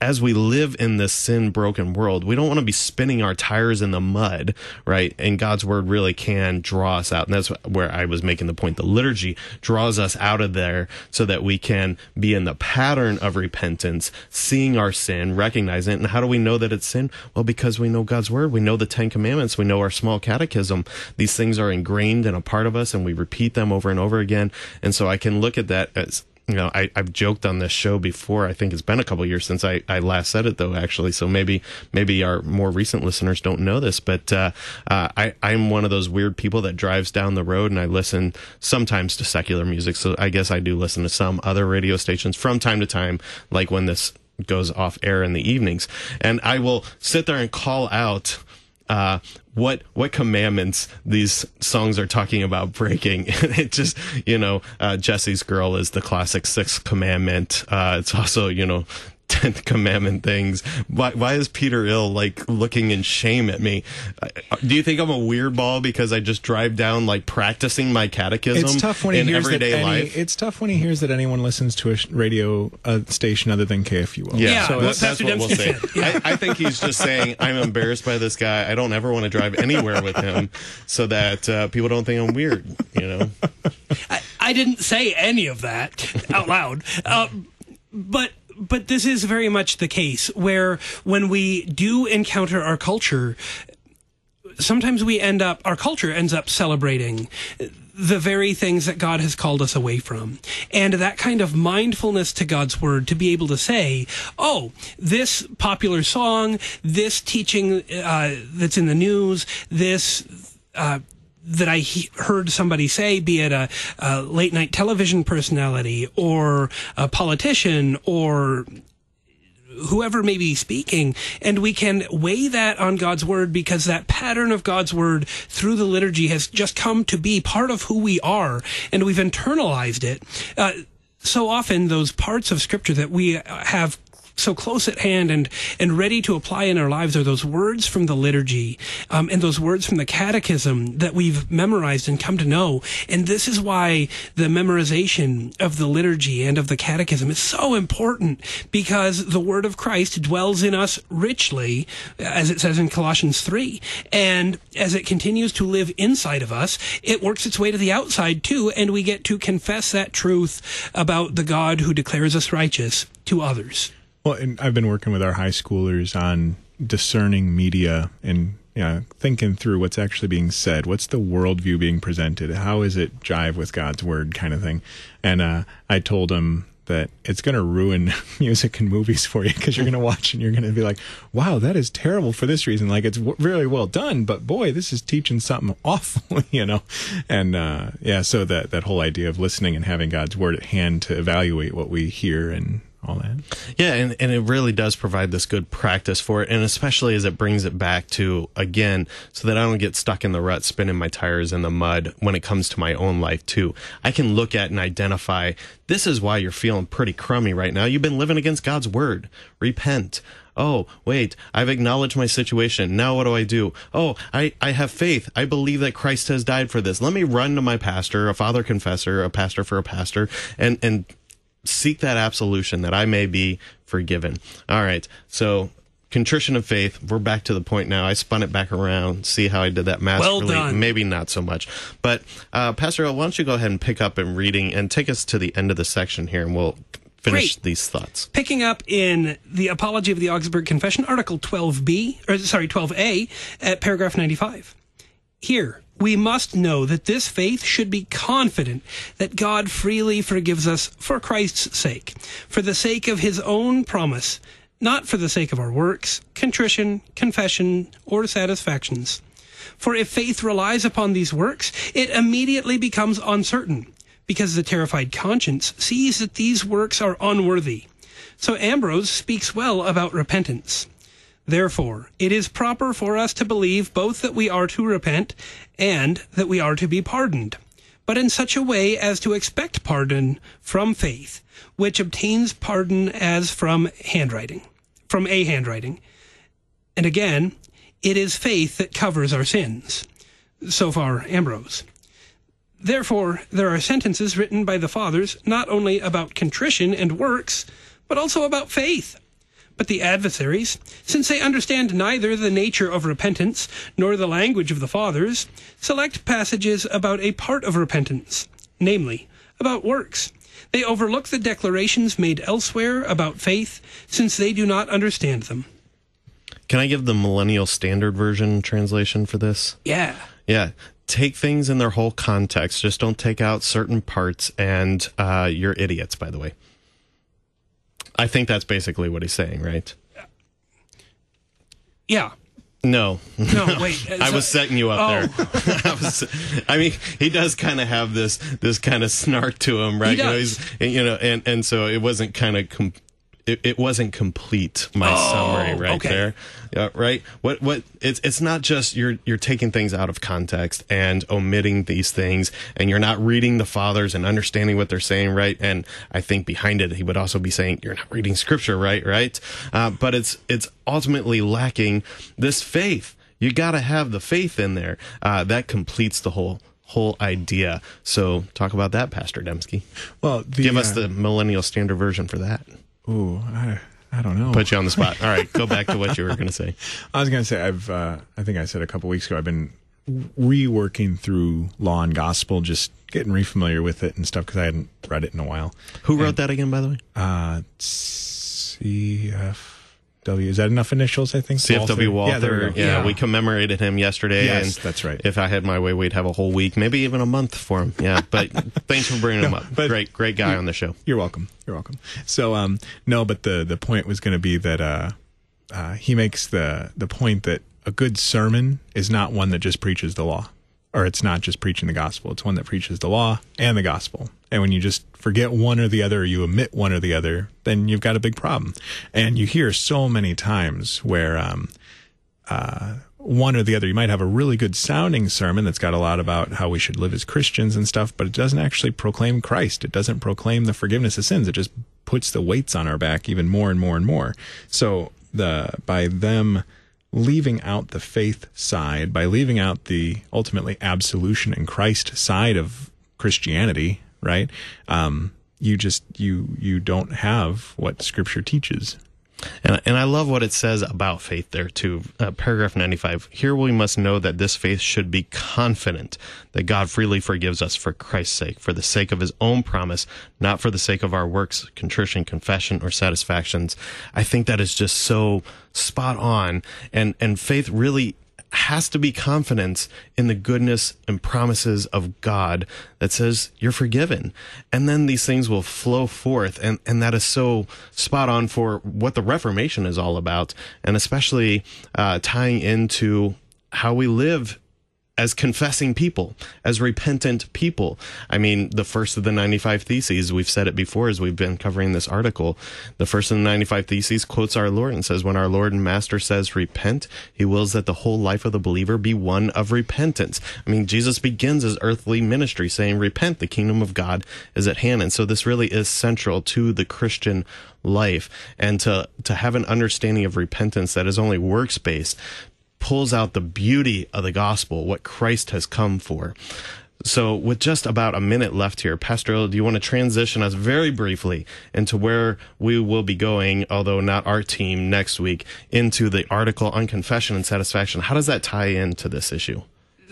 as we live in this sin broken world, we don't want to be spinning our tires in the mud, right? And God's word really can draw us out. And that's where I was making the point. The liturgy draws us out of there so that we can be in the pattern of repentance, seeing our sin, recognizing it. And how do we know that it's sin? Well, because we know God's word. We know the Ten Commandments. We know our small catechism. These things are ingrained and a part of us and we repeat them over and over again. And so I can look at that as you know, I, I've joked on this show before. I think it's been a couple years since I, I last said it, though. Actually, so maybe maybe our more recent listeners don't know this, but uh, uh, I I'm one of those weird people that drives down the road and I listen sometimes to secular music. So I guess I do listen to some other radio stations from time to time, like when this goes off air in the evenings, and I will sit there and call out uh, what what commandments these songs are talking about breaking. *laughs* it just you know uh, Jessie's girl is the classic sixth commandment. Uh, it's also you know. Tenth *laughs* commandment things. Why, why is Peter ill like looking in shame at me? Uh, Do you think I'm a weird ball because I just drive down like practicing my catechism It's tough when he in hears that everyday any, life? It's tough when he hears that anyone listens to a sh- radio uh, station other than KFUO. Yeah, so well, it's, that's what we'll say. I, I think he's just saying, I'm embarrassed by this guy. I don't ever want to drive anywhere with him so that uh, people don't think I'm weird, you know? *laughs* I, I didn't say any of that out loud. Uh, but but this is very much the case where when we do encounter our culture, sometimes we end up our culture ends up celebrating the very things that God has called us away from. And that kind of mindfulness to God's word to be able to say, oh, this popular song, this teaching uh, that's in the news, this uh, that I he- heard somebody say, be it a, a late night television personality or a politician or whoever may be speaking, and we can weigh that on God's word because that pattern of God's word through the liturgy has just come to be part of who we are, and we've internalized it. Uh, so often, those parts of Scripture that we have so close at hand and and ready to apply in our lives are those words from the liturgy um, and those words from the catechism that we've memorized and come to know. And this is why the memorization of the liturgy and of the catechism is so important because the word of Christ dwells in us richly as it says in Colossians 3 and as it continues to live inside of us it works its way to the outside too and we get to confess that truth about the God who declares us righteous to others Well, and I've been working with our high schoolers on discerning media and you know, thinking through what's actually being said. What's the worldview being presented? How is it jive with God's word, kind of thing. And uh, I told him that it's going to ruin *laughs* music and movies for you because you're going to watch and you're going to be like, wow, that is terrible for this reason. Like it's w- really well done, but boy, this is teaching something *laughs* awful, *laughs* you know? And, uh, yeah, so that, that whole idea of listening and having God's word at hand to evaluate what we hear and all that. Yeah, and, and it really does provide this good practice for it, and especially as it brings it back to, again, so that I don't get stuck in the rut spinning my tires in the mud when it comes to my own life, too. I can look at and identify this is why you're feeling pretty crummy right now. You've been living against God's word. Repent. Oh, wait, I've acknowledged my situation. Now what do I do? Oh, I, I have faith. I believe that Christ has died for this. Let me run to my pastor, a father confessor, a pastor for a pastor, and, and seek that absolution that I may be forgiven. All right. So contrition of faith. We're back to the point now. I spun it back around. See how I did that masterfully. Well done. Maybe not so much. But uh, Pastor, why don't you go ahead and pick up and reading and take us to the end of the section here, and we'll finish Great. these thoughts. Picking up in the Apology of the Augsburg Confession, Article 12b, or sorry, 12a, at paragraph 95. Here, we must know that this faith should be confident that God freely forgives us for Christ's sake, for the sake of his own promise, not for the sake of our works, contrition, confession, or satisfactions. For if faith relies upon these works, it immediately becomes uncertain, because the terrified conscience sees that these works are unworthy. So Ambrose speaks well about repentance. Therefore, it is proper for us to believe both that we are to repent and that we are to be pardoned, but in such a way as to expect pardon from faith, which obtains pardon as from handwriting, from a handwriting. And again, it is faith that covers our sins. So far, Ambrose. Therefore, there are sentences written by the fathers not only about contrition and works, but also about faith. But the adversaries, since they understand neither the nature of repentance nor the language of the fathers, select passages about a part of repentance, namely, about works. They overlook the declarations made elsewhere about faith, since they do not understand them. Can I give the Millennial Standard Version translation for this? Yeah. Yeah. Take things in their whole context. Just don't take out certain parts. And uh, you're idiots, by the way. I think that's basically what he's saying, right? Yeah. No, No, *laughs* wait, *laughs* I was setting you up Oh. there. *laughs* I, was, I mean, he does kind of have this this kind of snark to him, right? He You know, you know, and and so it wasn't kind of. Com- it, it wasn't complete my Oh, summary right okay. there. Yeah, right? What what it's it's not just you're you're taking things out of context and omitting these things and you're not reading the fathers and understanding what they're saying right? And i think behind it he would also be saying you're not reading scripture right? Right? Uh, but it's it's ultimately lacking this faith. You got to have the faith in there. Uh, that completes the whole whole idea. So talk about that pastor dembski Well, the, give us uh, the millennial standard version for that Ooh, I, I don't know. put you on the spot all right go back to what you were going to say *laughs* I was going to say I've uh, I think I said a couple weeks ago I've been reworking through Law and Gospel, just getting refamiliar with it and stuff because I hadn't read it in a while. who wrote that again by the way Uh, CFW is that enough initials? I think CFW Walther. Yeah, we. Yeah, we commemorated him yesterday. Yes, and that's right. If I had my way, we'd have a whole week, maybe even a month for him. Yeah, but *laughs* thanks for bringing him up. great, great guy on the show. You're welcome. You're welcome. So, um, no, but the the point was going to be that uh, uh, he makes the the point that a good sermon is not one that just preaches the law, or it's not just preaching the gospel. It's one that preaches the law and the gospel. And when you just forget one or the other, or you omit one or the other, then you've got a big problem. And you hear so many times where um, uh, one or the other. You might have a really good sounding sermon that's got a lot about how we should live as Christians and stuff, but it doesn't actually proclaim Christ. It doesn't proclaim the forgiveness of sins. It just puts the weights on our back even more and more and more. So the by them leaving out the faith side, by leaving out the ultimately absolution in Christ side of Christianity, right? Um, you just you you don't have what Scripture teaches. And, and I love what it says about faith there too. Uh, paragraph 95. Here we must know that this faith should be confident that God freely forgives us for Christ's sake, for the sake of his own promise, not for the sake of our works, contrition, confession, or satisfactions. I think that is just so spot on. And, and faith really has to be confidence in the goodness and promises of God that says you're forgiven. And then these things will flow forth. And, and that is so spot on for what the Reformation is all about. And especially uh, tying into how we live as confessing people, as repentant people. I mean, the first of the 95 Theses, we've said it before as we've been covering this article. The first of the 95 Theses quotes our Lord and says, When our Lord and Master says repent, he wills that the whole life of the believer be one of repentance. I mean, Jesus begins his earthly ministry saying, Repent, the kingdom of God is at hand. And so this really is central to the Christian life and to, to have an understanding of repentance that is only works based pulls out the beauty of the gospel, what Christ has come for. So, with just about a minute left here, Pastor, do you want to transition us very briefly into where we will be going, although not our team next week, into the article on confession and satisfaction? How does that tie into this issue?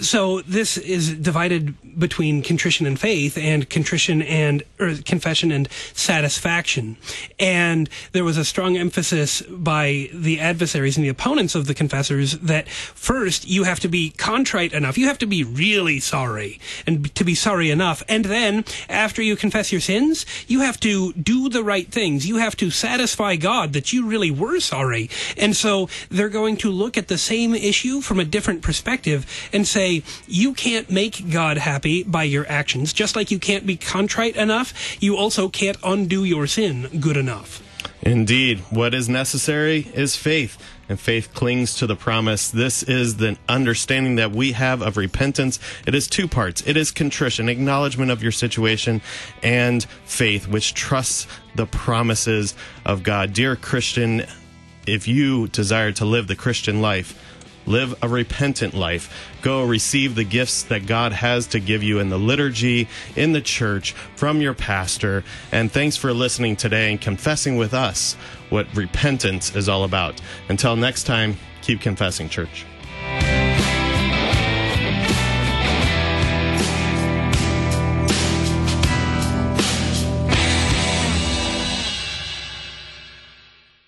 So this is divided between contrition and faith and contrition and or confession and satisfaction. And there was a strong emphasis by the adversaries and the opponents of the confessors that first you have to be contrite enough. You have to be really sorry and to be sorry enough. And then after you confess your sins you have to do the right things. You have to satisfy god that you really were sorry. And so they're going to look at the same issue from a different perspective and say say you can't make God happy by your actions, just like you can't be contrite enough, you also can't undo your sin good enough. Indeed. What is necessary is faith, and faith clings to the promise. This is the understanding that we have of repentance. It is two parts it is contrition, acknowledgement of your situation, and faith, which trusts the promises of God. Dear Christian, if you desire to live the Christian life, Live a repentant life. Go receive the gifts that God has to give you in the liturgy, in the church, from your pastor. And thanks for listening today and confessing with us what repentance is all about. Until next time, keep confessing, church.